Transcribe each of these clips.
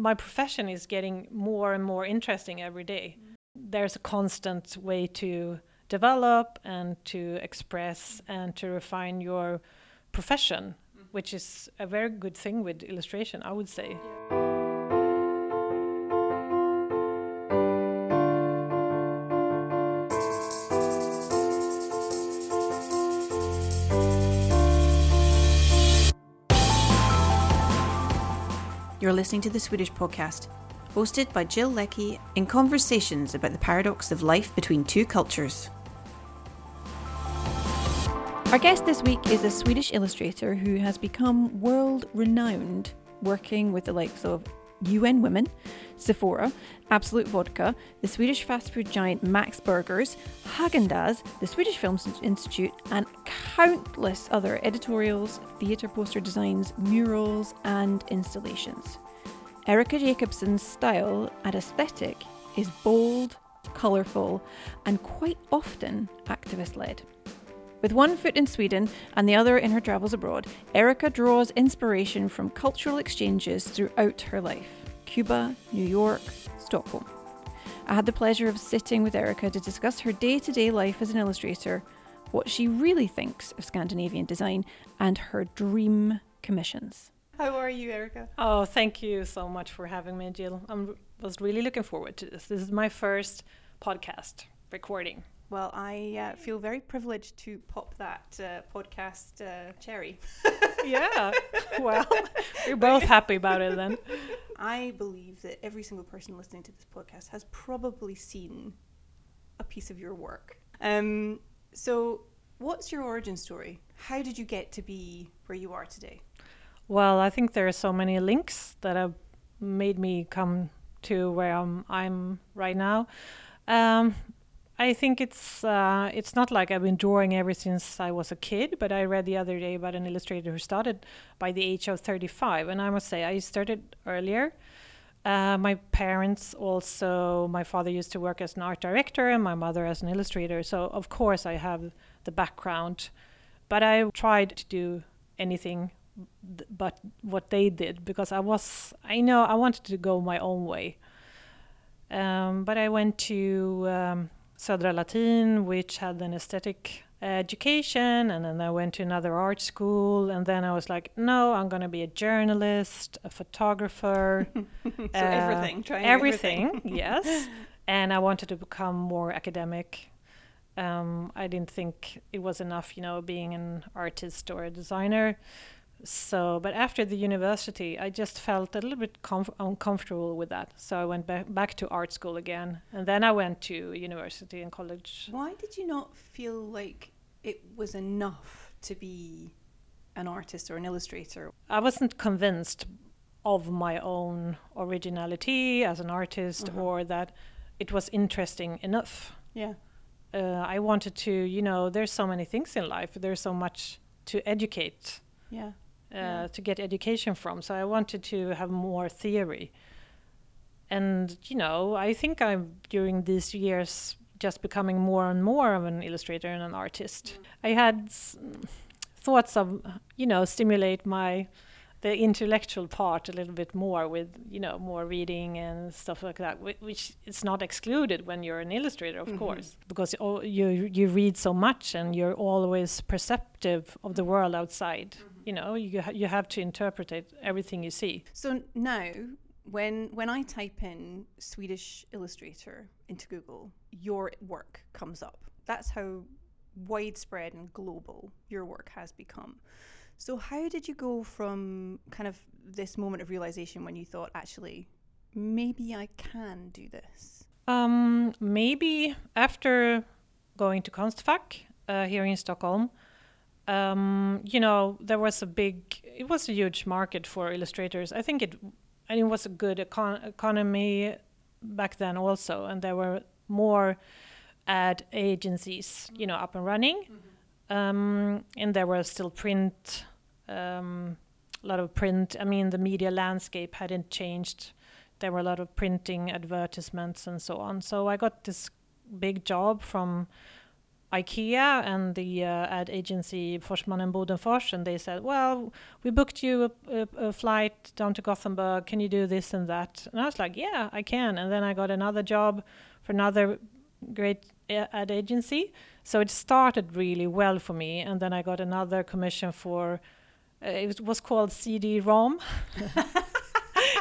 my profession is getting more and more interesting every day. There's a constant way to develop and to express and to refine your profession, mm-hmm. which is a very good thing with illustration, I would say. You're listening to the Swedish podcast, hosted by Jill Leckie in conversations about the paradox of life between two cultures. Our guest this week is a Swedish illustrator who has become world renowned working with the likes of UN Women, Sephora, Absolut Vodka, the Swedish fast food giant Max Burgers, Häagen-Dazs, the Swedish Film Institute, and countless other editorials, theatre poster designs, murals, and installations. Erica Jacobson's style and aesthetic is bold, colourful, and quite often activist led. With one foot in Sweden and the other in her travels abroad, Erica draws inspiration from cultural exchanges throughout her life Cuba, New York, Stockholm. I had the pleasure of sitting with Erica to discuss her day to day life as an illustrator, what she really thinks of Scandinavian design, and her dream commissions. How are you, Erica? Oh, thank you so much for having me, Jill. I was really looking forward to this. This is my first podcast recording. Well, I uh, feel very privileged to pop that uh, podcast uh, cherry. yeah, well, we're both happy about it then. I believe that every single person listening to this podcast has probably seen a piece of your work. Um, so, what's your origin story? How did you get to be where you are today? Well, I think there are so many links that have made me come to where I'm, I'm right now. Um, I think it's uh, it's not like I've been drawing ever since I was a kid, but I read the other day about an illustrator who started by the age of 35, and I must say I started earlier. Uh, my parents also, my father used to work as an art director, and my mother as an illustrator. So of course I have the background, but I tried to do anything but what they did because I was I know I wanted to go my own way. Um, but I went to um, Södra Latin, which had an aesthetic education, and then I went to another art school, and then I was like, no, I'm going to be a journalist, a photographer, so uh, everything, trying everything, everything. yes. And I wanted to become more academic. Um, I didn't think it was enough, you know, being an artist or a designer so but after the university i just felt a little bit comf- uncomfortable with that. So i went back, back to art school again and then i went to university and college. Why did you not feel like it was enough to be an artist or an illustrator? I wasn't convinced of my own originality as an artist uh-huh. or that it was interesting enough. Yeah. Uh, i wanted to you know there's so many things in life. There's so much to educate yeah uh, to get education from. So I wanted to have more theory. And, you know, I think I'm during these years just becoming more and more of an illustrator and an artist. Mm. I had thoughts of, you know, stimulate my the intellectual part a little bit more with you know more reading and stuff like that which is not excluded when you're an illustrator of mm-hmm. course because you you read so much and you're always perceptive of the world outside mm-hmm you know you ha- you have to interpret it, everything you see. So now, when when I type in Swedish illustrator into Google, your work comes up. That's how widespread and global your work has become. So how did you go from kind of this moment of realization when you thought actually maybe I can do this? Um, maybe after going to Konstfack uh, here in Stockholm, um, you know, there was a big, it was a huge market for illustrators. I think it, and it was a good econ- economy back then also, and there were more ad agencies, you know, up and running, mm-hmm. um, and there were still print, um, a lot of print. I mean, the media landscape hadn't changed. There were a lot of printing advertisements and so on. So I got this big job from IKEA and the uh, ad agency Forsman and Bodenfors, and they said, "Well, we booked you a, a, a, flight down to Gothenburg. Can you do this and that?" And I was like, "Yeah, I can." And then I got another job for another great ad agency. So it started really well for me, and then I got another commission for. Uh, it was called CD-ROM.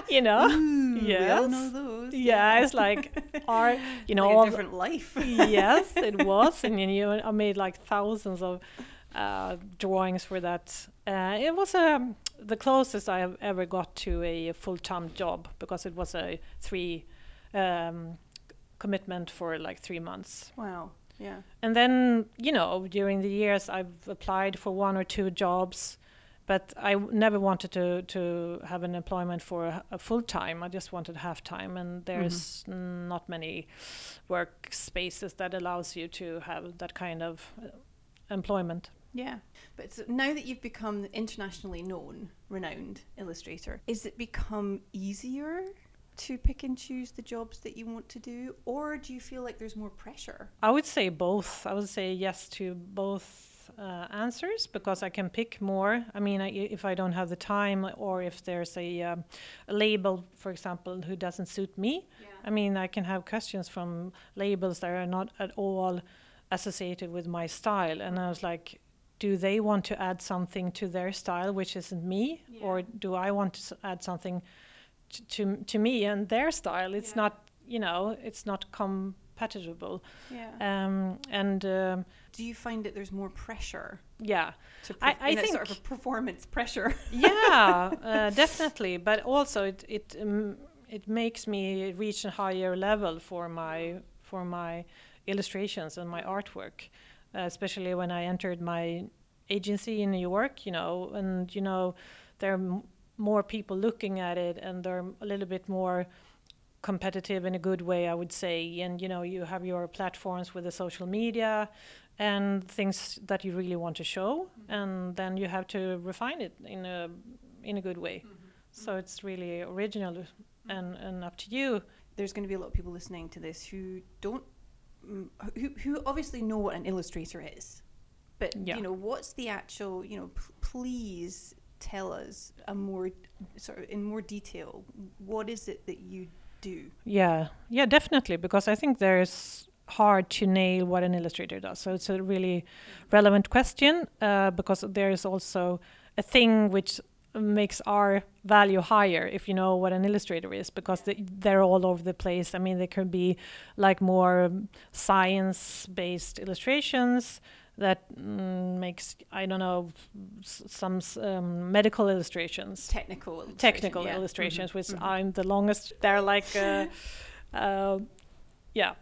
you know, Ooh, yes. we know those. Yeah, it's like our, you know, like different life. yes, it was, and you know, I made like thousands of uh, drawings for that. Uh, it was um, the closest I have ever got to a full-time job because it was a three um, commitment for like three months. Wow. Yeah. And then, you know, during the years, I've applied for one or two jobs but I never wanted to to have an employment for a, a full time. I just wanted half time, and there's mm-hmm. not many work spaces that allows you to have that kind of uh, employment. Yeah, but so now that you've become internationally known, renowned illustrator, is it become easier to pick and choose the jobs that you want to do, or do you feel like there's more pressure? I would say both. I would say yes to both uh, answers because I can pick more. I mean, I, if I don't have the time or if there's a, um, a label, for example, who doesn't suit me, yeah. I mean, I can have questions from labels that are not at all associated with my style. And I was like, do they want to add something to their style which isn't me, yeah. or do I want to add something to to, to me and their style? It's yeah. not, you know, it's not compatible. Yeah. Um, and um, do you find that there's more pressure? Yeah, I, I think sort of a performance pressure. yeah, uh, definitely. But also, it it um, it makes me reach a higher level for my for my illustrations and my artwork, uh, especially when I entered my agency in New York. You know, and you know, there are m- more people looking at it, and they're a little bit more competitive in a good way, I would say. And you know, you have your platforms with the social media, and things that you really want to show, mm-hmm. and then you have to refine it in a in a good way. Mm-hmm. So it's really original mm-hmm. and and up to you. There's going to be a lot of people listening to this who don't mm, who who obviously know what an illustrator is, but yeah. you know what's the actual you know p- please tell us a more sort of in more detail what is it that you do yeah yeah definitely because i think there's hard to nail what an illustrator does. So it's a really relevant question uh, because there is also a thing which makes our value higher if you know what an illustrator is because they, they're all over the place. I mean, they could be like more science-based illustrations that mm, makes I don't know some um, medical illustrations, technical illustration, technical yeah. illustrations, mm-hmm. which mm-hmm. I'm the longest. They're like, uh, uh, yeah,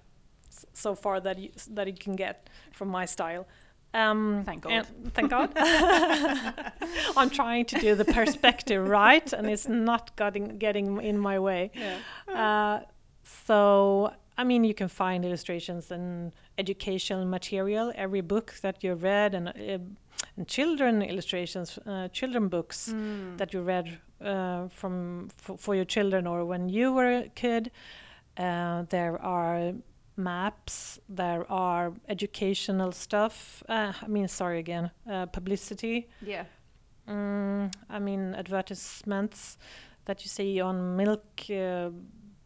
so far that you, that you can get from my style. Um, thank God. Thank God. I'm trying to do the perspective right, and it's not getting getting in my way. Yeah. Uh, so I mean, you can find illustrations and educational material. Every book that you read, and, uh, and children illustrations, uh, children books mm. that you read uh, from for your children or when you were a kid. Uh, there are maps, there are educational stuff. Uh, I mean, sorry again, uh, publicity. Yeah. Mm, I mean, advertisements that you see on milk uh,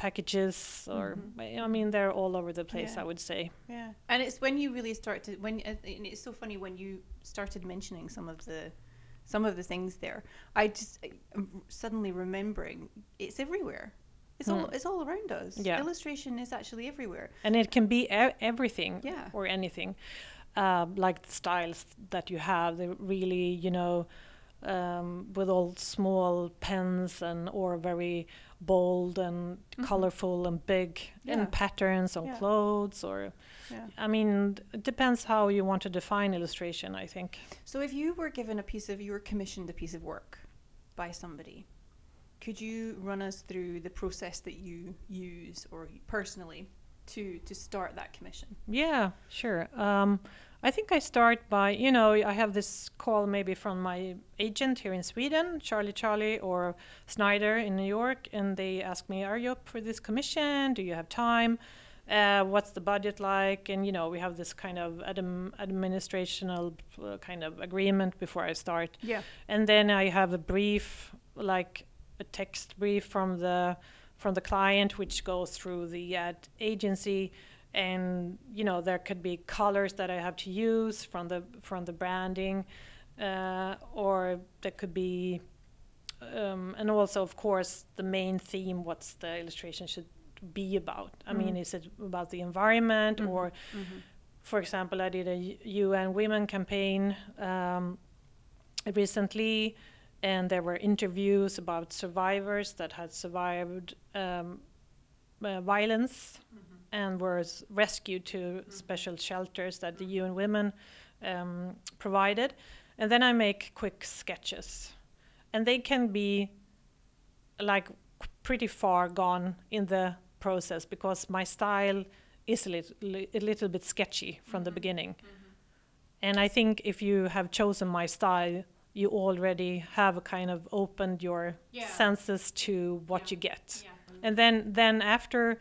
packages, or mm-hmm. I mean, they're all over the place. Yeah. I would say. Yeah, and it's when you really start to when and it's so funny when you started mentioning some of the some of the things there. I just I'm suddenly remembering it's everywhere. It's all hmm. it's all around us. Yeah. Illustration is actually everywhere. And it can be e- everything yeah. or anything. Uh, like the styles that you have, they really, you know, um, with all small pens and or very bold and mm-hmm. colorful and big yeah. and patterns on yeah. clothes or yeah. I mean it depends how you want to define illustration I think. So if you were given a piece of you were commissioned a piece of work by somebody could you run us through the process that you use or personally to to start that commission? Yeah, sure. Um, I think I start by you know I have this call maybe from my agent here in Sweden, Charlie Charlie or Snyder in New York, and they ask me, "Are you up for this commission? Do you have time?" uh, what's the budget like, and you know we have this kind of adm- administrational uh, kind of agreement before I start, Yeah. and then I have a brief, like a text brief from the from the client, which goes through the ad agency, and you know there could be colors that I have to use from the from the branding, uh, or there could be, um, and also of course the main theme, what's the illustration should be about. I mean, is it about the environment Mhm. or Mhm. for example, I did a UN Women campaign um, recently, and there were interviews about survivors that had survived um, uh, violence and were rescued to special shelters that the UN Women um, provided. And then I make quick sketches, and they can be like pretty far gone in the process because my style is a little, a little bit sketchy from the beginning. And I think if you have chosen my style, you already have kind of opened your Yeah. senses to what you get. And then then after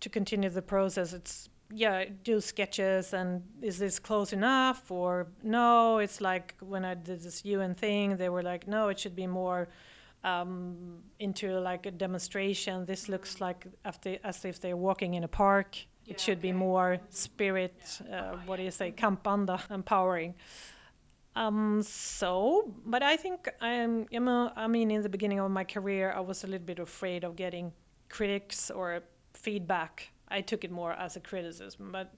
to continue the process, it's yeah, do sketches and is this close enough or no? It's like when I did this UN thing, they were like, no, it should be more um, into like a demonstration. This looks like after, as if they're walking in a park. it should be more spirit, uh, what do you say, kampanda, empowering. Um, so, but I think I'm, I'm a, I mean, in the beginning of my career, I was a little bit afraid of getting critics or feedback. I took it more as a criticism, but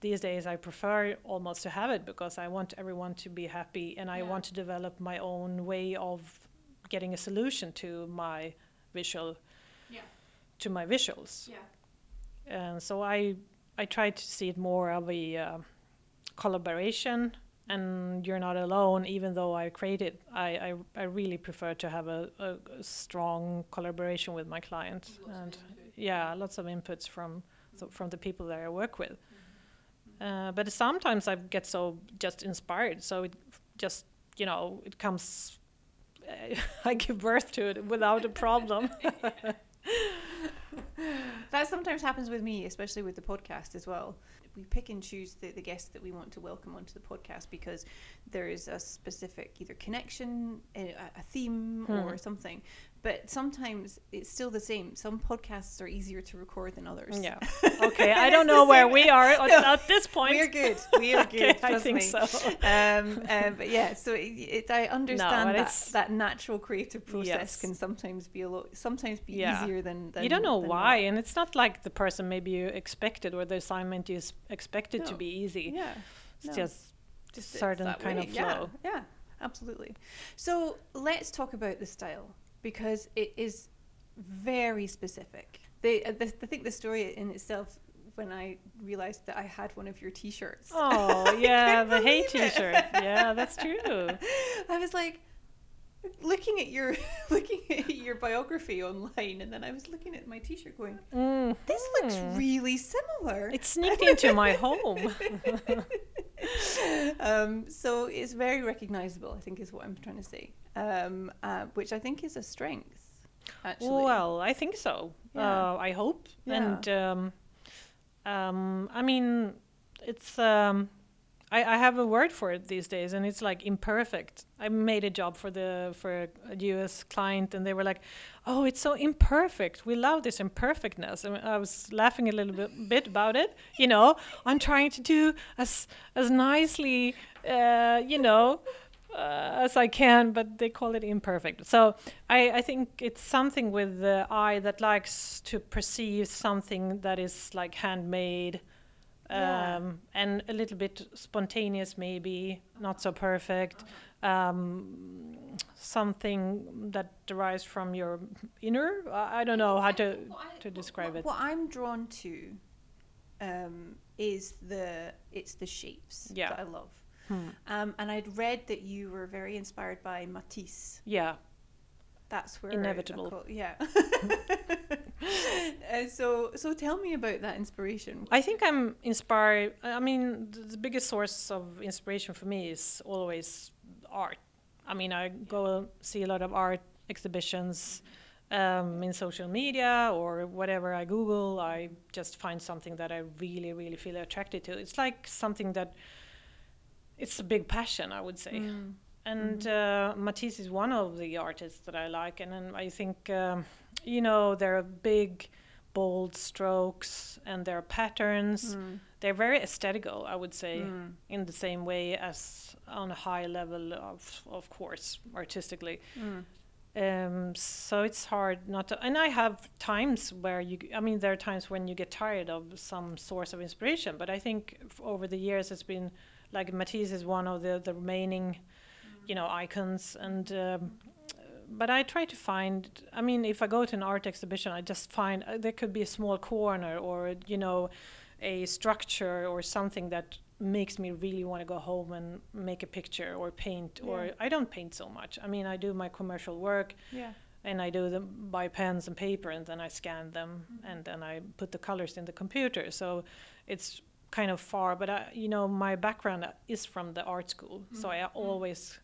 these days I prefer almost to have it because I want everyone to be happy and I Yeah. want to develop my own way of getting a solution to my visual, Yeah. to my visuals. Yeah. And so I I try to see it more of a uh, collaboration, and you're not alone. Even though I create it, I I, I really prefer to have a, a, a strong collaboration with my clients, and yeah, lots of inputs from so from the people that I work with. Uh, but sometimes I get so just inspired, so it just you know it comes. I give birth to it without a problem. That sometimes happens with me, especially with the podcast as well. We pick and choose the, the guests that we want to welcome onto the podcast because there is a specific either connection, a, a theme, Hmm. or something. But sometimes it's still the same. Some podcasts are easier to record than others. Yeah. Okay. I don't know where we are at, No, at this point. We're good. We are Okay, good. I think me. so. Um, um, but yeah, so it, it, I understand but that that natural creative process Yes. can sometimes be a lot, sometimes be Yeah. easier than, than you don't know why, not. and it's not like the person maybe you expected or the assignment you expected to be easy. Yeah. It's no. just just certain kind way. of Yeah, flow. Yeah, absolutely. So let's talk about the style because it is very specific. The, uh, the, I think the story in itself, when I realized that I had one of your T-shirts. Oh yeah, the it. T-shirt. Yeah, that's true. I was like looking at your looking at your biography online, and then I was looking at my T-shirt, going, Mm, "This looks hmm. really similar." It sneaked into my home. um, so it's very recognizable, I think, is what I'm trying to say, um, uh, which I think is a strength. Actually, Well, I think so. Yeah. Uh, I hope. Yeah. And um, um, I mean, it's. Um, I, I have a word for it these days, and it's like imperfect. I made a job for the for a U.S. client, and they were like, "Oh, it's so imperfect. We love this imperfectness." And I was laughing a little bit, bit about it. You know, I'm trying to do as as nicely, uh, you know, uh, as I can, but they call it imperfect. So I, I think it's something with the eye that likes to perceive something that is like handmade Yeah. um, and a little bit spontaneous, maybe not so perfect. Um, something that derives from your inner. I don't know how to to describe what, it. What I'm drawn to um, is the it's the shapes Yeah. that I love. Hmm. Um, and I'd read that you were very inspired by Matisse. Yeah. That's where Inevitable. Call- yeah. uh, so so tell me about that inspiration. I think I'm inspired. I mean, the biggest source of inspiration for me is always art. I mean, I go see a lot of art exhibitions, um, in social media or whatever I Google, I just find something that I really, really feel attracted to. It's like something that it's a big passion, I would say. Mm. And uh, Matisse is one of the artists that I like, and, then I think um, you know there are big, bold strokes and there are patterns. Mm. They're very aesthetical, I would say, Mm. in the same way as on a high level of, of course, artistically. Mm. Um, so it's hard not to. And I have times where you, I mean, there are times when you get tired of some source of inspiration. But I think f- over the years it's been like Matisse is one of the the remaining, you know, icons. And um, but I try to find. I mean, if I go to an art exhibition, I just find uh, there could be a small corner or you know, a structure or something that makes me really want to go home and make a picture or paint or I don't paint so much. I mean, I do my commercial work Yeah. and I do them by pens and paper, and then I scan them, and then I put the colors in the computer. So it's kind of far, but I, you know, my background is from the art school, so mm-hmm. I mm-hmm. always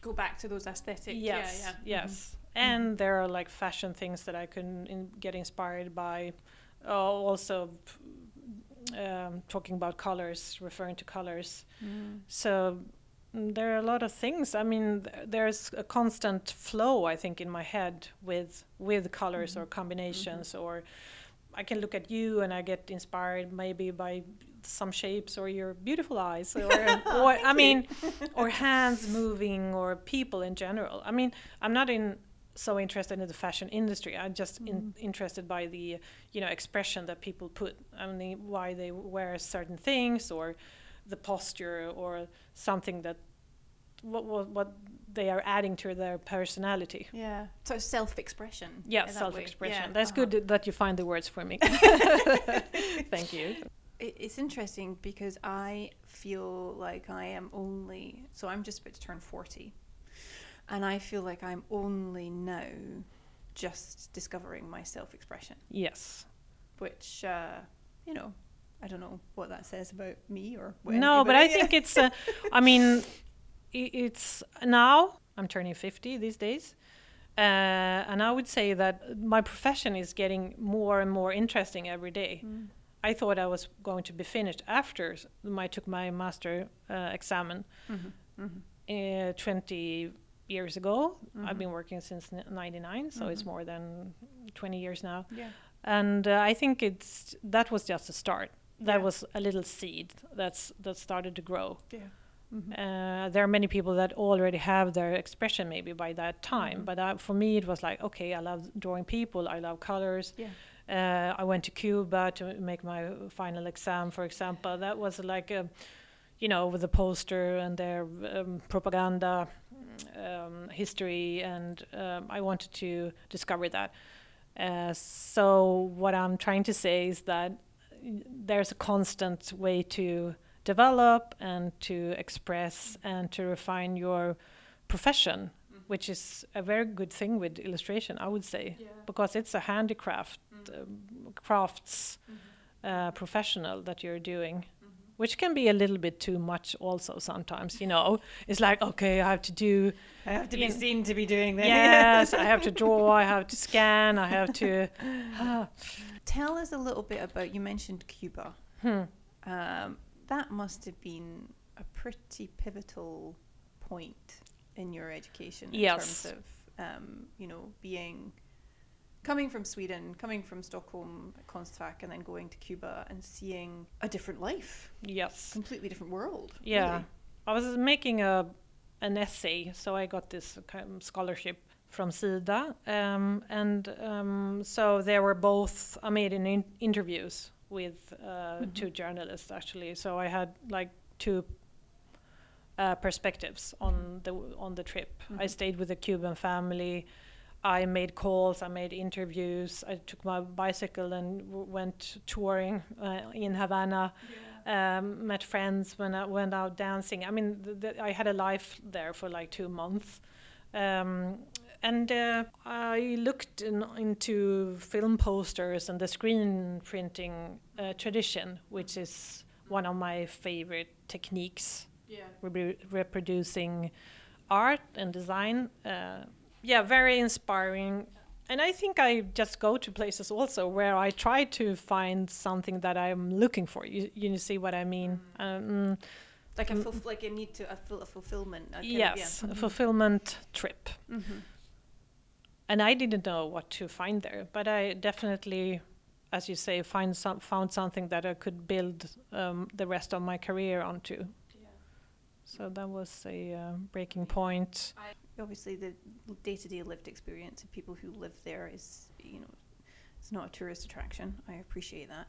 Go back to those aesthetic. yes, Yeah. Yeah. yes. And there are like fashion things that I can in, get inspired by. Uh, also, um, talking about colors, referring to colors. Mm. So there are a lot of things. I mean, th- there's a constant flow, I think, in my head with with colors or combinations, or I can look at you and I get inspired maybe by some shapes or your beautiful eyes, or, or I mean, or hands moving, or people in general. I mean, I'm not in so interested in the fashion industry. I'm just in, interested by the you know expression that people put. I mean, why they wear certain things or the posture or something that what what, what they are adding to their personality. Yeah. So self-expression. Yeah, in that way. self-expression. Yeah, That's uh-huh. good that you find the words for me. Thank you. It- It's interesting because I feel like I am only so I'm just about to turn 40 and I feel like I'm only now just discovering my self-expression Yes. which uh, you know I don't know what that says about me or what No, but I think it's. Uh, I mean, it's now. I'm turning 50 these days, uh, and I would say that my profession is getting more and more interesting every day. Mm. I thought I was going to be finished after I took my master uh, examen Mhm, mhm. uh, 20 years ago. Mhm. I've been working since n- 99, so it's Mhm. more than 20 years now. yeah And uh, I think it's that was just a start. That Yeah. was a little seed that's that started to grow. yeah. Uh, there are many people that already have their expression maybe by that time, Mhm. but uh, for me it was like, okay, I love drawing people, I love colors. Yeah. Uh, I went to Cuba to make my final exam, for example. That was like, a, you know, with the poster and their um, propaganda um, history, and um, I wanted to discover that. Uh, so what I'm trying to say is that there's a constant way to develop and to express and to refine your profession, which is a very good thing with illustration, I would say, because it's a handicraft, um, crafts uh, professional that you're doing. Which can be a little bit too much, also sometimes. You know, it's like okay, I have to do I have to be know- seen to be doing that yes, I have to draw, I have to scan, I have to. tell us a little bit about you mentioned Cuba Hmm. um, that must have been a pretty pivotal point in your education in Yes. terms of um, you know being coming from Sweden, coming from Stockholm, Konstfack, and then going to Cuba and seeing a different life, Yes. completely different world. Yeah. really. I was making a an essay, so I got this kind of scholarship from SIDA, um, and um, so they were both. I made an in- interviews with uh, two journalists actually, so I had like two uh, perspectives on the on the trip. I stayed with a Cuban family. I made calls. I made interviews. I took my bicycle and w- went touring uh, in Havana. Um, met friends when I went out dancing. I mean, th- th- I had a life there for like two months. Um, and uh, I looked in, into film posters and the screen printing uh, tradition, which is one of my favorite techniques Yeah. repro- reproducing art and design. Uh, yeah, very inspiring. and I think I just go to places also where I try to find something that I'm looking for. You, you see what I mean? Um, Like a fulf- like a need to a, ful- a fulfillment. a kind of- yes, yeah. a fulfillment trip. Mhm. And I didn't know what to find there, but I definitely, as you say, find some found something that I could build um, the rest of my career onto. So that was a uh, breaking point. Obviously, the day-to-day lived experience of people who live there is, you know, it's not a tourist attraction. I appreciate that,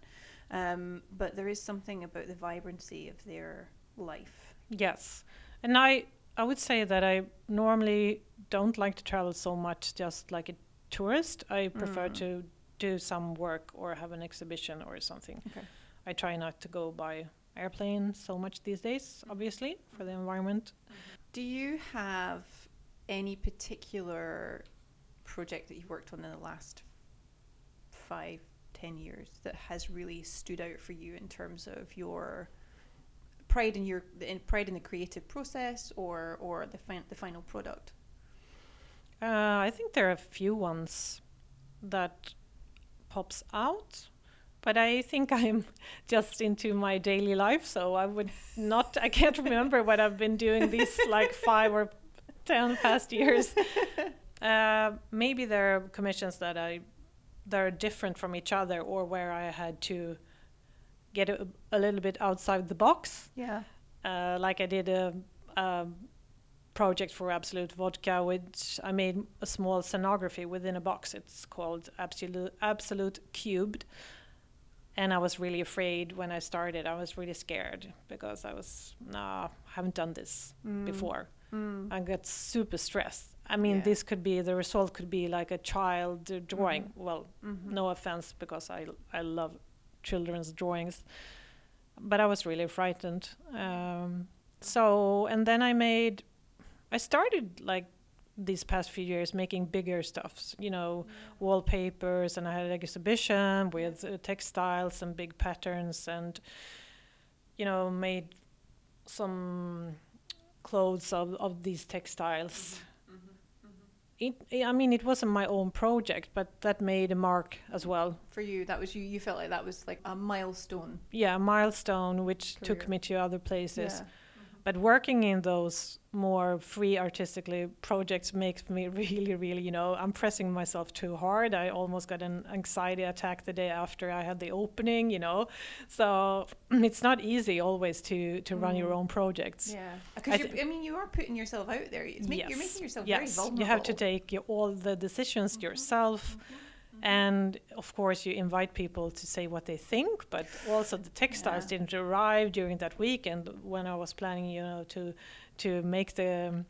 um, but there is something about the vibrancy of their life. Yes, and I I would say that I normally don't like to travel so much just like a tourist. I prefer Mm. to do some work or have an exhibition or something. Okay. I try not to go by airplane so much these days, obviously, for the environment. Do you have any particular project that you've worked on in the last five, ten years that has really stood out for you in terms of your pride in your in pride in the creative process or or the fin- the final product? Uh, I think there are a few ones that pops out, but I think I'm just into my daily life, so I would not. I can't remember what I've been doing these like five or ten past years. Uh, maybe there are commissions that I that are different from each other, or where I had to get a, a little bit outside the box Yeah. uh, like I did a, a project for Absolut Vodka, which I made a small scenography within a box. It's called Absolut Absolut Cubed, and I was really afraid when I started. I was really scared because I was nah, I haven't done this mm. before. Mm. I got super stressed. I mean, Yeah. this could be the result could be like a child drawing. Mm-hmm. Well, mm-hmm. no offense, because I I love children's drawings, but I was really frightened. Um, so and then I made, I started like these past few years making bigger stuffs, you know, wallpapers, and I had an exhibition with uh, textiles and big patterns, and you know made some clothes of, of these textiles. It, I mean, it wasn't my own project, but that made a mark as well. For you, that was you. You felt like that was like a milestone. Yeah, a milestone which took me to other places. Yeah. But working in those more free artistically projects makes me really, really, you know, I'm pressing myself too hard. I almost got an anxiety attack the day after I had the opening, you know. So it's not easy always to to run your mm. own projects. Yeah, I because I mean, you are putting yourself out there. Make, You're making yourself very yes. vulnerable. You have to take your, all the decisions mm-hmm. yourself. Mm-hmm. And of course, you invite people to say what they think, but also the textiles Yeah. didn't arrive during that week. And when I was planning, you know, to to make the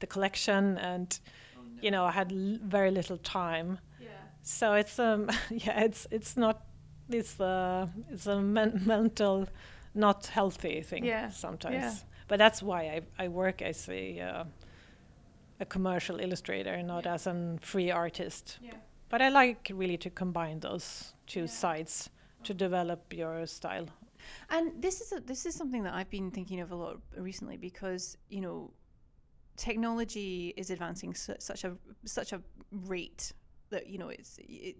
the collection, and you know, I had l- very little time. Yeah. So it's um yeah, it's it's not it's uh it's a men- mental, not healthy thing Yeah, sometimes. yeah. But that's why I I work as a uh, a commercial illustrator, not Yeah. as a free artist. Yeah. But I like really to combine those two Yeah. sides to develop your style. And this is a, this is something that I've been thinking of a lot recently because you know, technology is advancing su- such a such a rate that you know it's. It,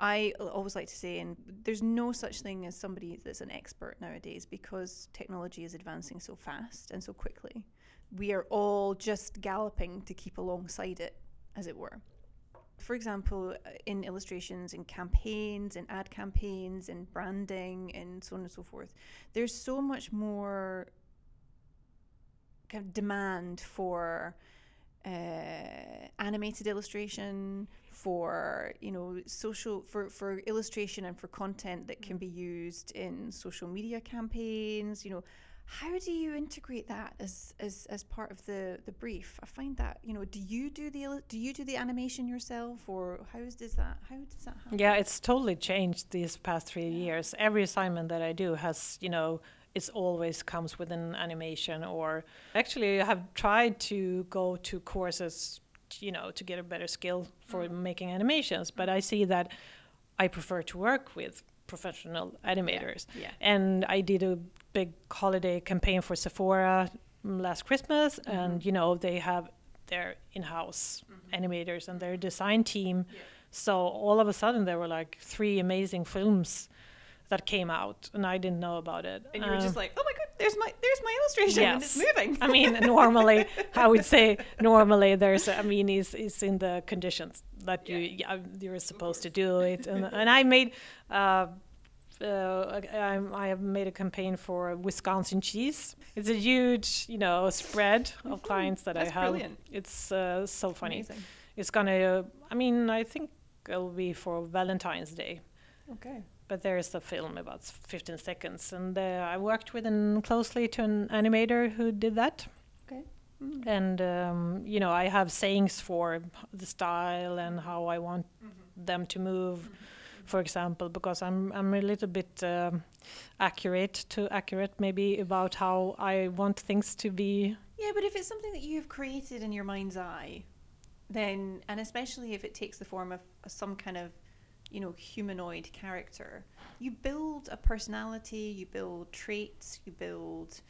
I always like to say, and there's no such thing as somebody that's an expert nowadays because technology is advancing so fast and so quickly. We are all just galloping to keep alongside it, as it were. For example, uh, in illustrations, in campaigns, in ad campaigns, in branding, and so on and so forth, there's so much more kind of demand for uh, animated illustration, for you know social for for illustration and for content that can be used in social media campaigns. You know, how do you integrate that as as as part of the the brief? I find that you know, do you do the do you do the animation yourself, or how does that how does that happen? Yeah, it's totally changed these past three years. Every assignment that I do has, you know, it's always comes with an animation or actually I have tried to go to courses, you know, to get a better skill for mm. making animations, but I see that I prefer to work with professional animators. yeah. And I did a big holiday campaign for Sephora last Christmas and you know, they have their in-house animators and their design team Yeah. So all of a sudden there were like three amazing films that came out, and I didn't know about it. And you were just Um, like, oh my god, there's my there's my illustration and it's Yes. moving. I mean, normally, I would say normally there's, I mean, is is in the conditions that you yeah, you're supposed to do it, and and I made. Uh, uh, I, I have made a campaign for Wisconsin cheese. It's a huge, you know, spread of clients that That's I have. brilliant. It's uh, so funny. Amazing. It's gonna. Uh, I mean, I think it'll be for Valentine's Day Okay. But there's a film about 15 seconds and uh, i worked with an closely to an animator who did that Okay. Mm. and um, you know i have sayings for the style and how i want them to move for example because i'm i'm a little bit um, accurate to accurate maybe about how i want things to be Yeah, but if it's something that you've created in your mind's eye, then and especially if it takes the form of some kind of you know humanoid character, you build a personality, you build traits, you build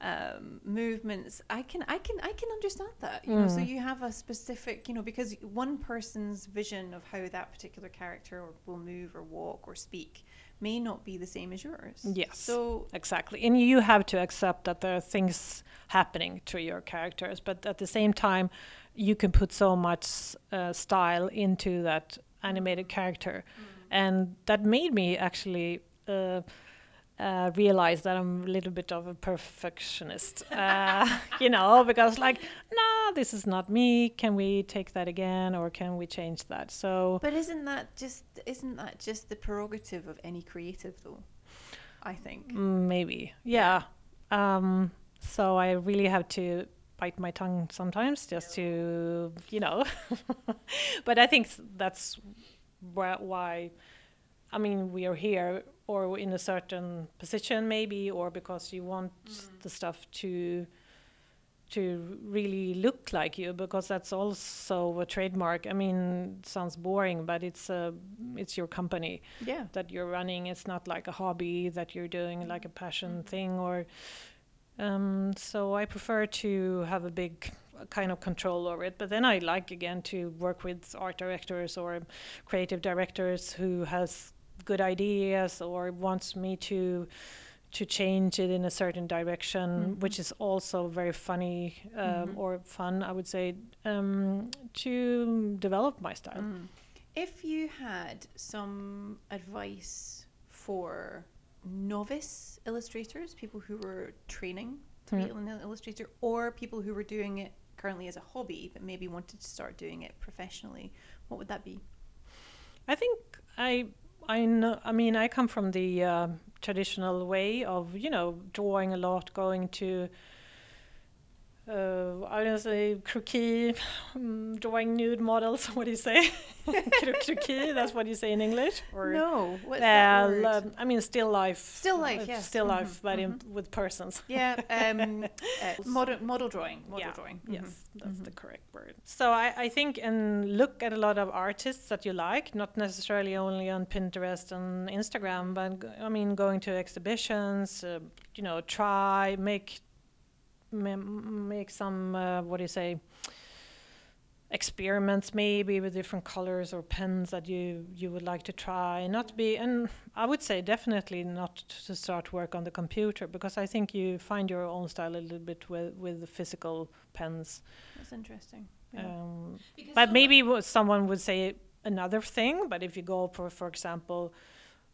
um, movements. I can I can I can understand that. You know, so Mm. you have a specific you know because one person's vision of how that particular character will move or walk or speak may not be the same as yours. Yes. So Exactly. And you have to accept that there are things happening to your characters, but at the same time, you can put so much uh, style into that animated character. And that made me actually uh, uh, realize that I'm a little bit of a perfectionist, uh, you know, because like, nah, this is not me. Can we take that again or can we change that? So, But isn't that just isn't that just the prerogative of any creative though? I think. Mm, Maybe, yeah. Um, so I really have to bite my tongue sometimes, just to, you know. but I think that's why. I mean, we are here, or in a certain position, maybe, or because you want mm. the stuff to to really look like you because that's also a trademark i mean it sounds boring but it's a it's your company Yeah. that you're running. It's not like a hobby that you're doing, like a passion mm-hmm. thing. Or um, so I prefer to have a big kind of control over it. But then I like again to work with art directors or creative directors who has good ideas or wants me to to change it in a certain direction, which is also very funny um, or fun, I would say, um, to develop my style. Mm. If you had some advice for novice illustrators, people who were training to be Mm. an illustrator, or people who were doing it currently as a hobby but maybe wanted to start doing it professionally, what would that be? I think I I know. I mean, I come from the uh, traditional way of you know drawing a lot, going to. Uh, I don't say croquis, um, drawing nude models. What do you say? Cro- croquis. That's what you say in English. Or no, what's that word? um, I mean, still life. Still life, uh, yes. Still Mhm, life, but in, with persons. yeah, um, uh, model model drawing, model yeah. drawing. Yes, Mhm. that's the correct word. So I, I think and look at a lot of artists that you like, not necessarily only on Pinterest and Instagram, but I mean going to exhibitions, uh, you know, try make ma- make some uh, what do you say experiments maybe with different colors or pens that you you would like to try not be and i would say definitely not to start work on the computer because i think you find your own style a little bit with with the physical pens That's interesting. Yeah. um, but maybe someone would say another thing but if you go for for example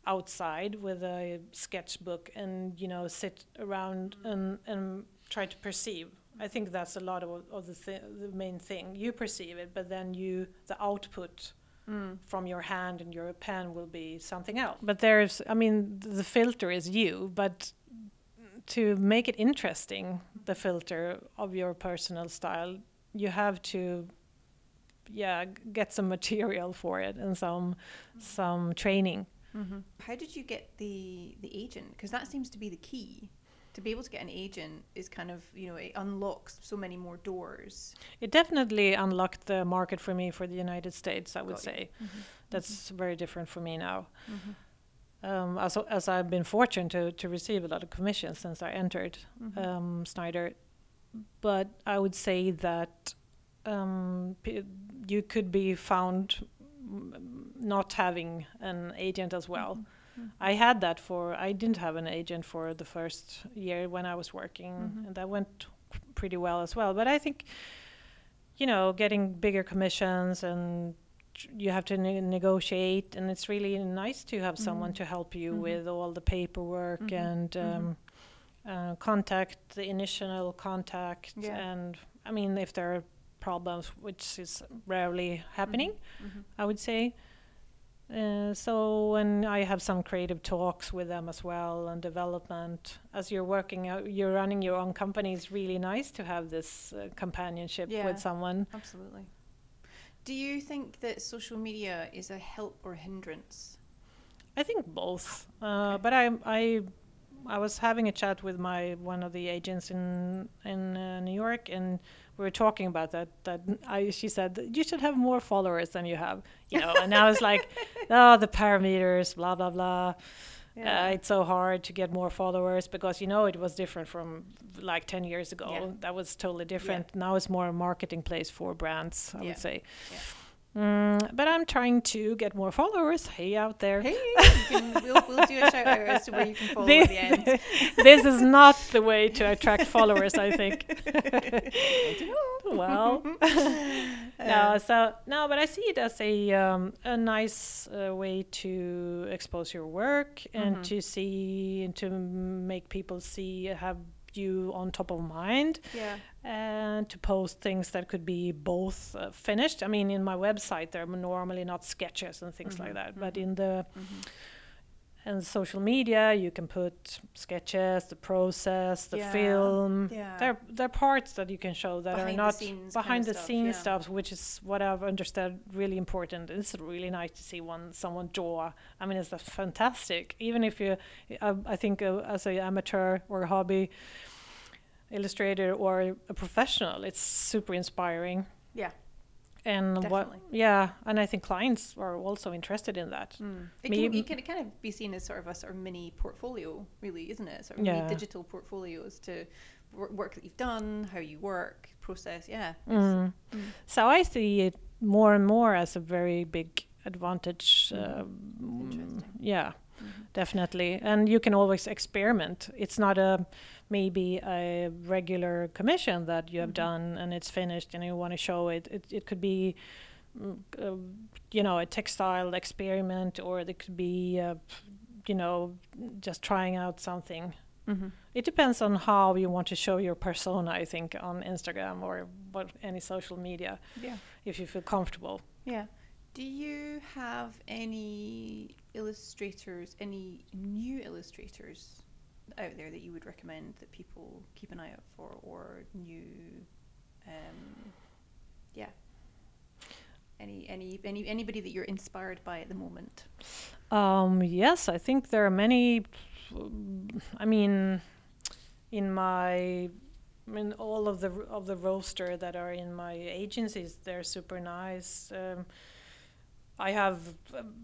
outside with a sketchbook and you know sit around and and try to perceive. I think that's a lot of, of the, th- the main thing. You perceive it but then you the output Mm. from your hand and your pen will be something else. But there's i mean the filter is you but to make it interesting the filter of your personal style you have to yeah g- get some material for it and some some training hmm How did you get the the agent? Because that seems to be the key. To be able to get an agent is kind of you know it unlocks so many more doors. it definitely unlocked the market for me for the united states i would Got say that's very different for me now Mhm. um, as, as I've been fortunate to, to receive a lot of commissions since I entered Mhm. um, Snyder, but I would say that um, p- you could be found not having an agent as well. Mm-hmm. I had that for I didn't have an agent for the first year when I was working, Mhm. and that went pretty well as well. But I think, you know, getting bigger commissions and you have to ne- negotiate, and it's really nice to have someone Mhm. to help you Mhm. with all the paperwork Mhm. and um, uh, contact the initial contact, Yeah. and I mean if there are problems, which is rarely happening. Mhm. I would say. Uh, so when I have some creative talks with them as well and development, as you're working out, you're running your own company, it's really nice to have this uh, companionship Yeah. with someone. Absolutely. Do you think that social media is a help or hindrance? I think both. Uh, Okay. But I, I, I was having a chat with my one of the agents in in uh, New York, and we were talking about that. That I, she said you should have more followers than you have, you know. and I was like, oh, the parameters, blah blah blah. Uh, it's so hard to get more followers because you know it was different from like 10 years ago. Yeah. That was totally different. Now it's more a marketing place for brands, I Yeah. would say. Mm, but I'm trying to get more followers. Hey, out there. Hey, can, we'll, we'll do a shout out as to where you can follow at the end. this is not the way to attract followers, I think. well, no, so no, but I see it as a um, a nice uh, way to expose your work and Mhm. to see and to make people see have you on top of mind Yeah. and to post things that could be both uh, finished. I mean, in my website, there are normally not sketches and things like Mhm, that, but mhm. in the Mhm. And social media, you can put sketches, the process, the Yeah, film. yeah. There, there are parts that you can show that Behind are the not scenes behind the stuff, scenes yeah. stuff, which is what I've understood really important. It's really nice to see one someone draw. I mean, it's fantastic. Even if you, I, I think, uh, as an amateur or a hobby illustrator or a professional, it's super inspiring. Yeah. And what? Yeah, and I think clients are also interested in that. Mm. It, Me- can, it can kind of be seen as sort of a sort of mini portfolio, really, isn't it? Sort of Yeah. digital portfolios to work that you've done, how you work, process. Yeah. Mm. Mm. So I see it more and more as a very big advantage. Um, Yeah, Mhm. definitely. And you can always experiment. It's not a maybe a regular commission that you have Mhm. done and it's finished and you want to show it. It, it could be, uh, you know, a textile experiment or it could be, uh, you know, just trying out something. Mhm. It depends on how you want to show your persona, I think, on Instagram or what any social media, Yeah. if you feel comfortable. Yeah. Do you have any illustrators, any new illustrators out there that you would recommend that people keep an eye out for, or new, um, yeah, any any any anybody that you're inspired by at the moment? Um, yes, I think there are many. I mean, in my, I mean, all of the of the roster that are in my agencies, they're super nice. Um, I have, um,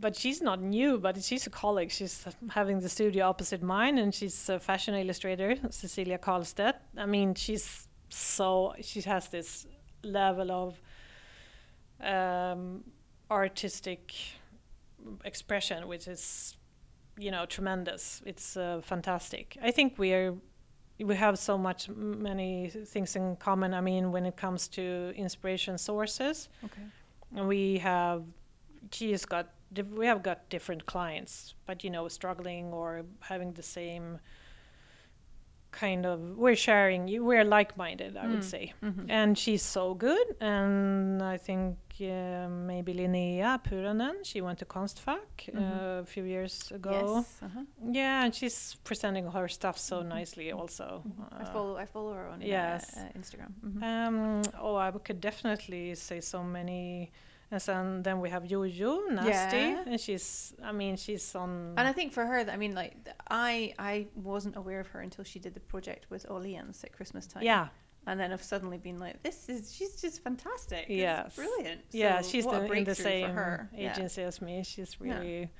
but she's not new, but she's a colleague. She's having the studio opposite mine, and she's a fashion illustrator, Cecilia Carlstedt. I mean, she's so she has this level of um, artistic expression, which is, you know, tremendous. It's uh, fantastic. I think we are, we have so much many things in common. I mean, when it comes to inspiration sources, Okay. we have, she has got, we have got different clients, but you know, struggling or having the same kind of, we're sharing, you- we're like-minded, I would Mm. say Mm-hmm. and she's so good and i think uh, maybe linnea puranen she went to konstfack Mhm. uh, a few years ago Yes. Uh-huh. yeah and she's presenting her stuff so Mhm. nicely also I Uh, follow I follow her on uh, yes. uh, Instagram. Mhm. um, oh i could definitely say so many and then, then we have Jojo Nasty, Yeah. and she's, I mean, she's on. And I think for her, I mean, like I I wasn't aware of her until she did the project with Åhléns at Christmas time. yeah, And then I've suddenly been like, this is she's just fantastic. Yes. brilliant. yeah, she's the, in the same her. Yeah. agency as me. She's Yeah. really,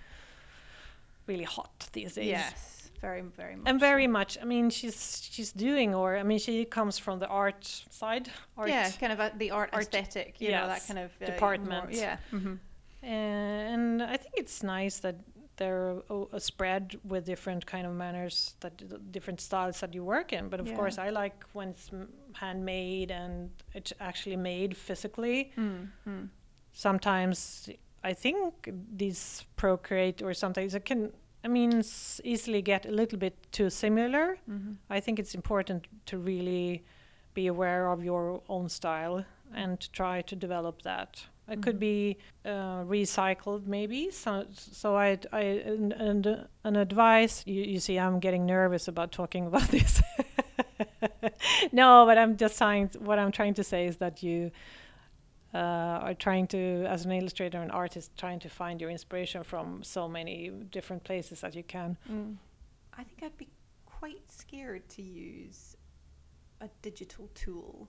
really hot these days. Yes, very very much. and very much i mean she's she's doing or i mean she comes from the art side art yeah, kind of a, the art, art- aesthetic, you know, that kind of uh, department. More, yeah. hmm and I think it's nice that there are a spread with different kind of manners that different styles that you work in but of Yeah. course i like when it's handmade and it's actually made physically Mm, mm. sometimes i think these procreate or sometimes it can i mean easily get a little bit too similar. Mhm. i think it's important to really be aware of your own style and to try to develop that. It could be uh, recycled maybe so so i i and, and uh, an advice you, you see i'm getting nervous about talking about this. No but i'm just trying what i'm trying to say is that you uh, are trying to as an illustrator and artist trying to find your inspiration from so many different places that you can Mm. I think I'd be quite scared to use a digital tool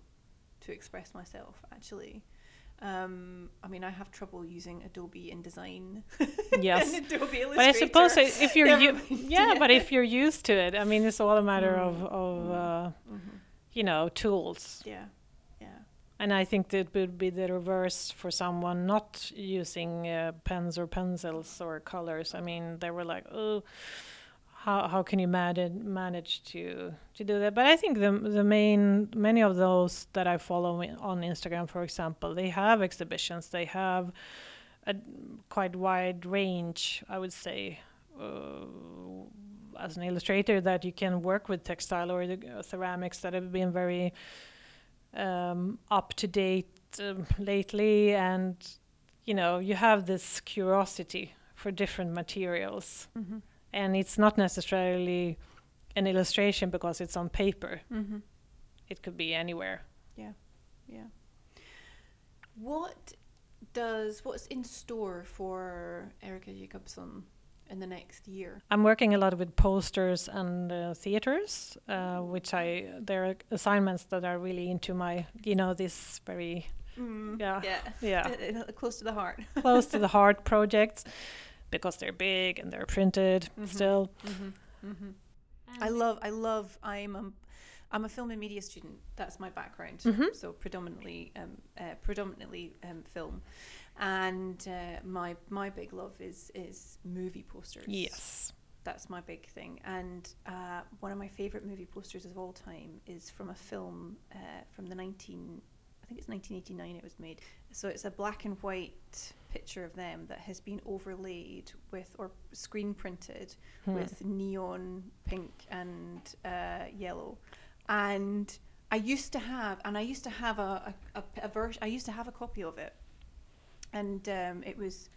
to express myself. Actually, um, I mean, I have trouble using Adobe InDesign. Yes. and Adobe Illustrator. But I suppose if you're u- yeah, but if you're used to it, I mean, it's all a matter of Mm, of mm. uh, Mhm. you know tools, yeah, and I think that would be the reverse for someone not using uh, pens or pencils or colors. I mean, they were like, oh. How, how can you manage manage to to do that? But I think the the main many of those that I follow on Instagram, for example, they have exhibitions. They have a quite wide range, I would say, uh, as an illustrator, that you can work with textile or the uh, ceramics that have been very um, up to date um, lately, and you know you have this curiosity for different materials, mm-hmm. and it's not necessarily an illustration because it's on paper. Mm-hmm. It could be anywhere. yeah. Yeah. What does what's in store for Erica Jacobson in the next year? I'm working a lot with posters and uh, theaters, uh, which I there are assignments that are really into my, you know, this very Mm, Yeah, yeah, yeah close to the heart. close to the heart projects because they're big and they're printed Mhm. still. Mm-hmm. Mm-hmm. I love, I love. I'm a, I'm a film and media student. That's my background. Mhm. So predominantly, um, uh, predominantly um, film, and uh, my my big love is is movie posters. Yes. that's my big thing. And uh, one of my favorite movie posters of all time is from a film uh, from the 19, I think it's 1989 it was made. So it's a black and white picture of them that has been overlaid with or screen printed Hmm. with neon pink and uh, yellow. And I used to have, and I used to have a, a, a, a version, I used to have a copy of it. And um, it was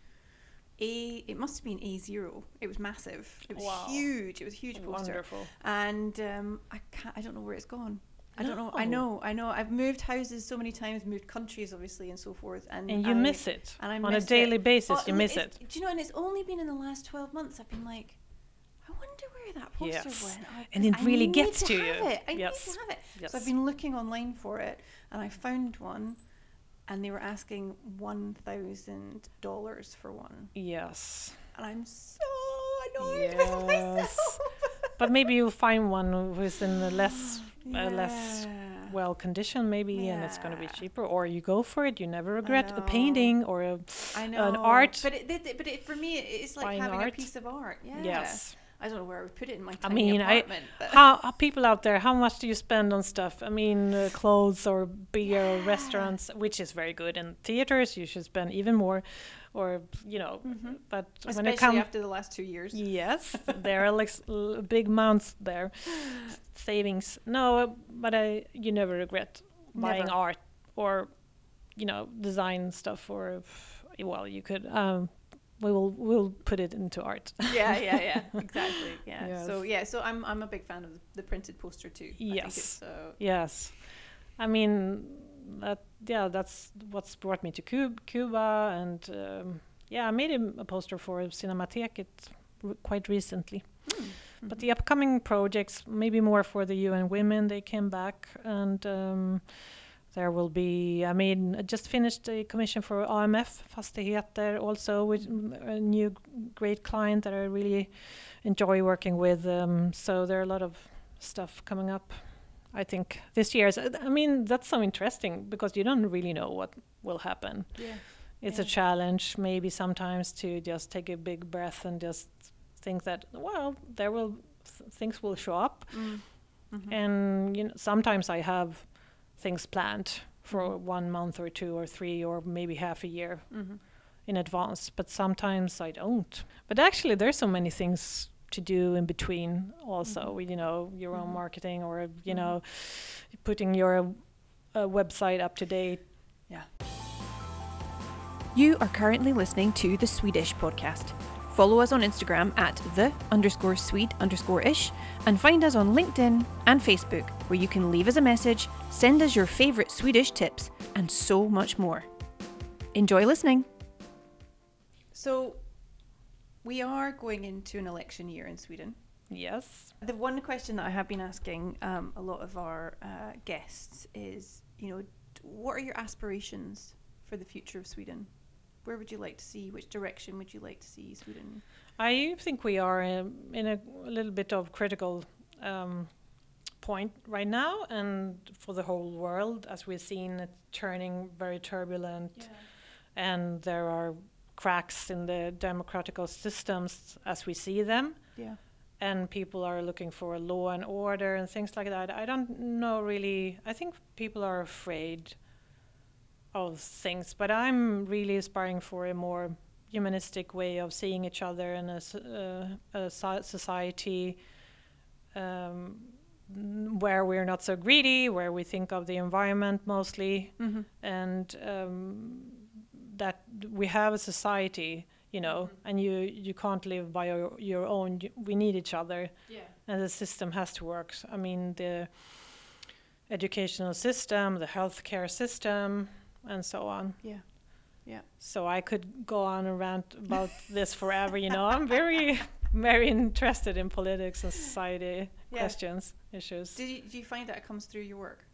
a, it must have been A zero. It was massive. It was Wow. huge. It was a huge poster. Wonderful. And um, I can't, I don't know where it's gone. I don't know. I know. I know. I've moved houses so many times, moved countries, obviously, and so forth. And And you I, miss it and I on a miss it. daily basis. Well, you miss it. Do you know? And it's only been in the last twelve months. I've been like, I wonder where that poster Yes. went. I- And it I really gets to to have you. It. I Yes. need to have it. Yes. So I've been looking online for it, and I found one, and they were asking one thousand dollars for one, yes. and I'm so annoyed with myself. But maybe you'll find one who's in a less uh, less well conditioned maybe and it's going to be cheaper or you go for it you never regret a painting or a I know art but it, it- but it, for me, it's like having art. a piece of art. Yeah. yes I don't know where I would put it in my I tiny mean, I- apartment. but how how people out there how much do you spend on stuff i mean uh, clothes or beer or restaurants which is very good and theaters you should spend even more or you know Mhm. but when it comes after the last two years. yes there are like big amounts there savings no but i you never regret buying Never. art or you know design stuff or well you could um we will we'll put it into art yeah, yeah, yeah, exactly. Yeah. Yes. So yeah, so I'm I'm a big fan of the printed poster too. I think Yes. it's, uh, Yes, I mean that. Yeah, that's what's brought me to Cuba, Cuba and um, yeah, I made a, a poster for Cinemateket r- quite recently. But the upcoming projects, maybe more for the UN Women, they came back and. Um, there will be, I mean, I just finished a commission for AMF Fastigheter also with a new great client that I really enjoy working with. Um, so there are a lot of stuff coming up. I think this year's. I mean, that's so interesting because you don't really know what will happen. yeah. it's a challenge maybe sometimes to just take a big breath and just think that well there will th- things will show up Mm. Mhm. and you know sometimes i have things planned for one month or two or three or maybe half a year Mhm. in advance but sometimes i don't but actually there's so many things to do in between also Mhm. you know your own Mhm. marketing or you Mhm. know putting your uh, website up to date yeah You are currently listening to the Swedish podcast. Follow us on Instagram at the underscore Swede underscore ish and find us on LinkedIn and Facebook where you can leave us a message, send us your favourite Swedish tips, and so much more. Enjoy listening. So, we are going into an election year in Sweden. yes The one question that I have been asking um, a lot of our uh, guests is, you know, what are your aspirations for the future of Sweden? Where would you like to see? Which direction would you like to see Sweden? I think we are um, in a, a little bit of critical um, point right now, and for the whole world, as we've seen it's turning very turbulent, and there are cracks in the democratical systems as we see them, Yeah. and people are looking for law and order and things like that. I don't know really. I think people are afraid of things, but I'm really aspiring for a more humanistic way of seeing each other in a, uh, a society um, where we're not so greedy, where we think of the environment mostly, Mm-hmm. and um, that we have a society, you know, and you you can't live by your, your own. We need each other, Yeah. and the system has to work. I mean the educational system, the healthcare system, and so on. Yeah. Yeah. So I could go on and rant about this forever. You know, I'm very, very interested in politics and society Yeah. questions, issues. Do you, do you find that it comes through your work?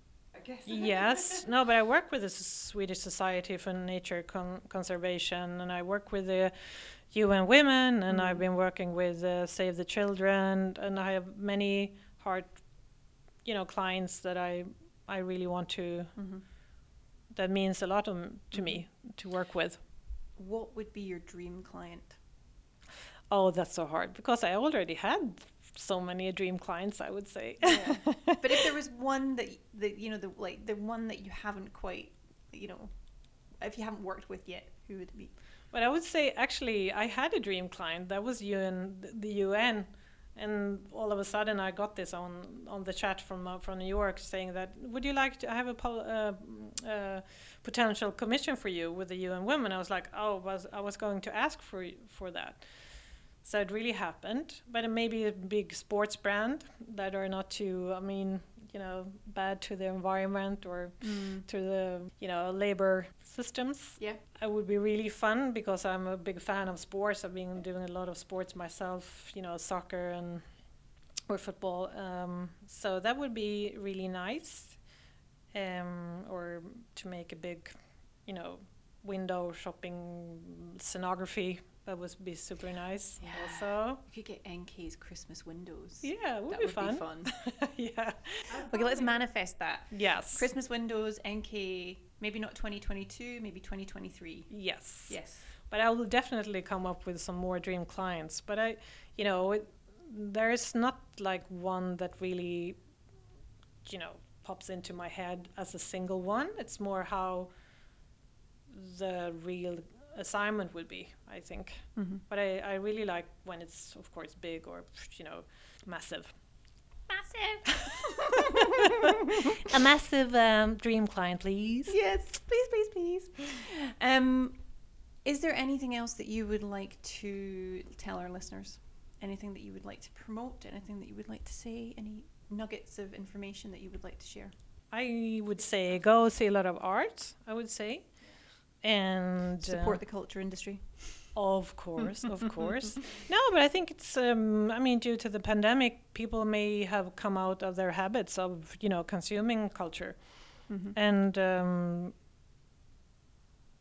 Yes, no, but I work with the Swedish Society for Nature Con- Conservation, and I work with the UN Women, and I've Mm. been working with uh, Save the Children, and I have many heart, you know, clients that I I really want to. Mm-hmm. That means a lot to, m- to me mm-hmm. to work with. What would be your dream client? Oh, that's so hard because I already had so many dream clients. I would say. Yeah. but if there was one that that you know the like the one that you haven't quite you know if you haven't worked with yet who would it be But I would say actually I had a dream client that was UN, the UN, and all of a sudden I got this on on the chat from uh, from New York saying that would you like to have a uh, uh, potential commission for you with the UN Women? I was like, oh, was I was going to ask for for that. So it really happened, but it may be a big sports brand that are not too, I mean, you know, bad to the environment or to the, you know, labor systems. yeah It would be really fun because I'm a big fan of sports. I've been doing a lot of sports myself, you know, soccer and or football. Um, so that would be really nice. Um, or to make a big, you know, window shopping scenography. That would be super nice. Yeah. Also, you could get NK's Christmas windows yeah, it would that be would fun. be fun yeah. okay let's manifest that Yes. Christmas windows NK maybe not 2022 maybe 2023 Yes. yes but I will definitely come up with some more dream clients. But I, you know, it, there is not like one that really, you know, pops into my head as a single one. It's more how the real assignment would be, I think. mm-hmm. But I, I really like when it's, of course, big or, you know, massive. Massive. a massive um, dream client, please. yes please please please um is there anything else that you would like to tell our listeners anything that you would like to promote anything that you would like to say any nuggets of information that you would like to share I would say go see a lot of art. I would say, and support uh, the culture industry of course, of course. No, but I think it's. Um, I mean, due to the pandemic, people may have come out of their habits of you know consuming culture, mm-hmm. and um,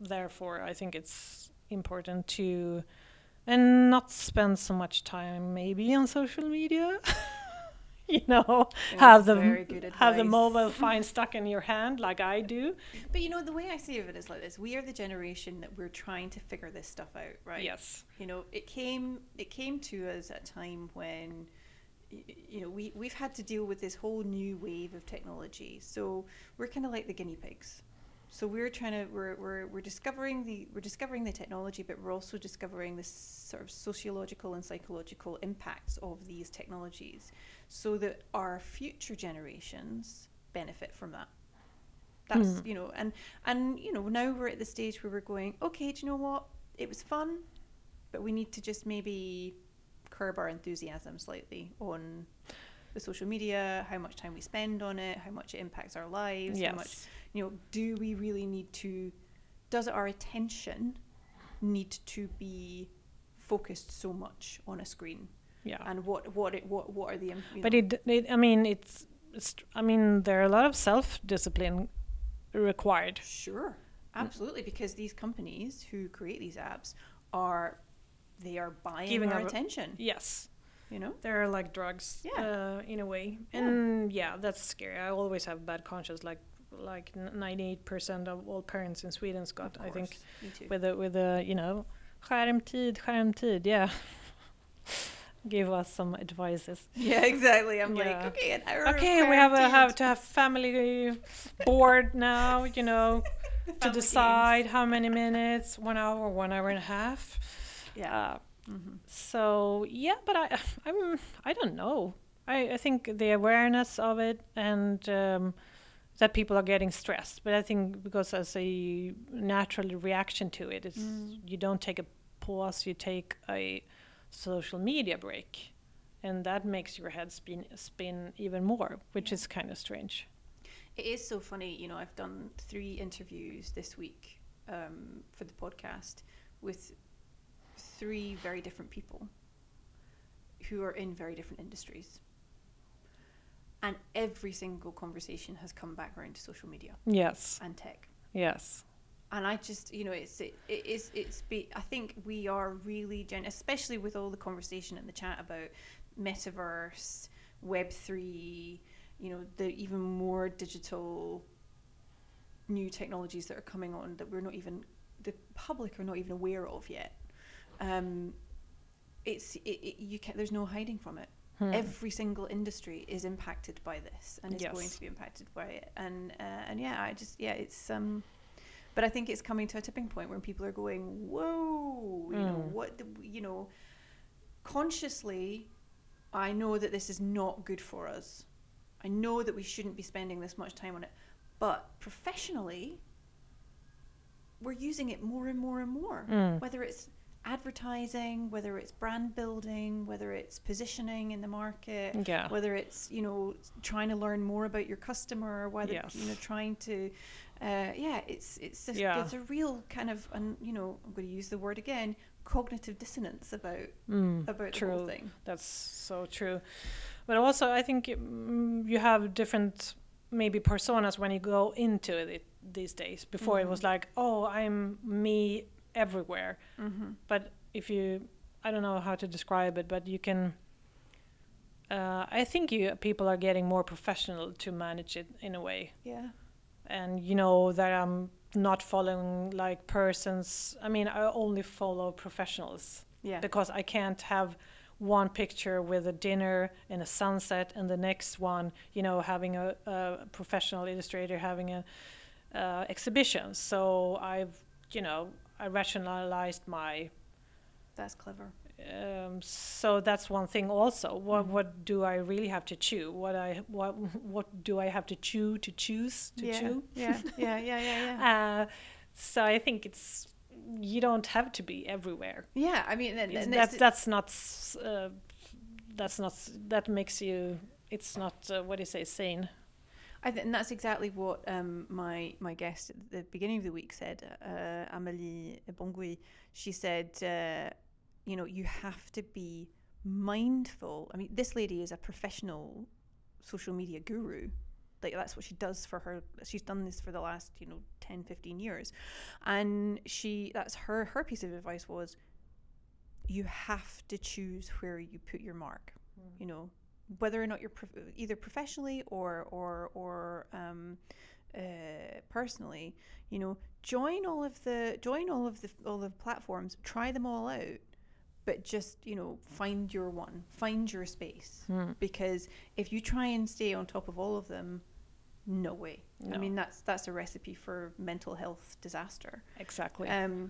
therefore, I think it's important to and not spend so much time maybe on social media. you know, It have the have the mobile phone stuck in your hand like I do. But you know, the way I see of it is like this: we are the generation that we're trying to figure this stuff out, right? Yes. You know, it came it came to us at a time when you know we we've had to deal with this whole new wave of technology. So we're kind of like the guinea pigs. So we're trying to we're, we're we're discovering the we're discovering the technology, but we're also discovering the sort of sociological and psychological impacts of these technologies, so that our future generations benefit from that. That's Hmm. you know, and and you know now we're at the stage where we're going. Okay, do you know what? It was fun, but we need to just maybe curb our enthusiasm slightly on the social media, how much time we spend on it, how much it impacts our lives, how much Yes. You know, do we really need to does our attention need to be focused so much on a screen? Yeah. And what what it what what are the you But it, it I mean it's, it's I mean there are a lot of self discipline required. Sure, absolutely, because these companies who create these apps are they are buying Giving our attention. Yes. You know, They're like drugs, Yeah. uh, in a way, Yeah. and yeah, that's scary. I always have bad conscience, like like ninety-eight percent of all parents in Sweden's got. I think with the with the you know, skärmtid, skärmtid, yeah. Give us some advices. yeah, exactly. I'm Yeah. like, okay, an hour. of Okay, we have a, have to have family board now. You know, to Family games. decide how many minutes, one hour, one hour and a half. Yeah. Uh, hmm So yeah, but I I'm I don't know. I, I think the awareness of it and um, that people are getting stressed. But I think because as a natural reaction to it, it's Mm. you don't take a pause, you take a social media break, and that makes your head spin spin even more, which is kind of strange. It is so funny, you know. I've done three interviews this week um, for the podcast with three very different people who are in very different industries, and every single conversation has come back around to social media Yes, and tech. yes, and I just you know it's it, it is it's be I think we are really gen especially with all the conversation in the chat about metaverse, Web three, you know the even more digital new technologies that are coming on that we're not even the public are not even aware of yet. Um, it's it, it, you can there's no hiding from it. Hmm. Every single industry is impacted by this and is going to be impacted by it. And uh, and yeah, I just yeah, it's um but I think it's coming to a tipping point where people are going, "Whoa, you know Mm. what? The, you know, consciously, I know that this is not good for us. I know that we shouldn't be spending this much time on it, but professionally, we're using it more and more and more. Mm. Whether it's advertising, whether it's brand building, whether it's positioning in the market, yeah, whether it's you know trying to learn more about your customer, whether Yes. you know trying to, uh, yeah, it's it's just, Yeah. it's a real kind of un, you know I'm going to use the word again cognitive dissonance about Mm, about the whole true. thing. That's so true. But also, I think mm, you have different maybe personas when you go into it these days. Before it was like, oh, I'm me everywhere. Mm-hmm. But if you, I don't know how to describe it, but you can. Uh, I think you people are getting more professional to manage it in a way, Yeah. and you know that I'm not following like persons. I mean, I only follow professionals Yeah. because I can't have one picture with a dinner and a sunset and the next one, you know, having a, a professional illustrator having a uh, exhibition. So I've, you know, I rationalized my. That's clever. Um, so that's one thing. Also, what what do I really have to chew? What I what what do I have to chew to choose to yeah. chew? Yeah. Yeah. Yeah. Yeah. Yeah. Uh, so I think it's you don't have to be everywhere. yeah. I mean, and, and that that's not uh, that's not that makes you it's not uh, what do you say sane I think and that's exactly what um, my my guest at the beginning of the week said, uh, Amélie Bongui. She said, uh, you know, you have to be mindful. I mean, this lady is a professional social media guru. Like that's what she does for her. She's done this for the last, you know, 10, 15 years, and she that's her her piece of advice was, you have to choose where you put your mark. You know, whether or not you're prof- either professionally or or or um, uh, personally, you know, join all of the join all of the all the platforms, try them all out, but just you know find your one, find your space, Hmm. because if you try and stay on top of all of them, no way. I mean that's that's a recipe for mental health disaster. Exactly. Um,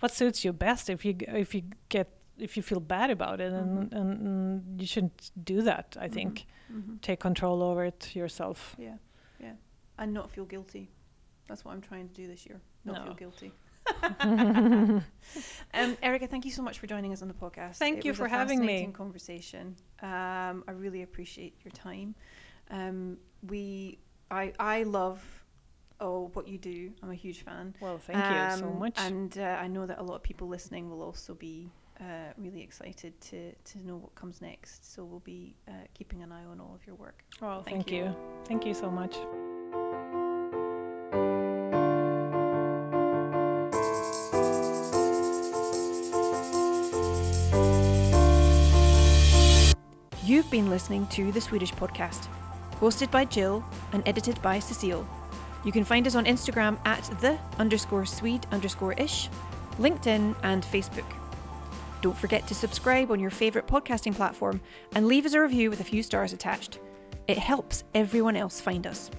what suits you best if you if you get if you feel bad about it and, Mhm. and, and you shouldn't do that i think mhm. take control over it yourself Yeah, yeah, and not feel guilty. That's what I'm trying to do this year. Not No. feel guilty. um, Erica, thank you so much for joining us on the podcast. Thank It you for having me. Conversation. Um, I really appreciate your time. Um, we, I, I love. Oh, what you do! I'm a huge fan. well thank you so Um, much And uh, I know that a lot of people listening will also be uh, really excited to, to know what comes next. So we'll be uh, keeping an eye on all of your work. well thank thank, you. you thank you so much You've been listening to the Swedish podcast, hosted by Jill and edited by Cecile. You can find us on Instagram at the underscore Swede underscore ish, LinkedIn, and Facebook. Don't forget to subscribe on your favourite podcasting platform and leave us a review with a few stars attached. It helps everyone else find us.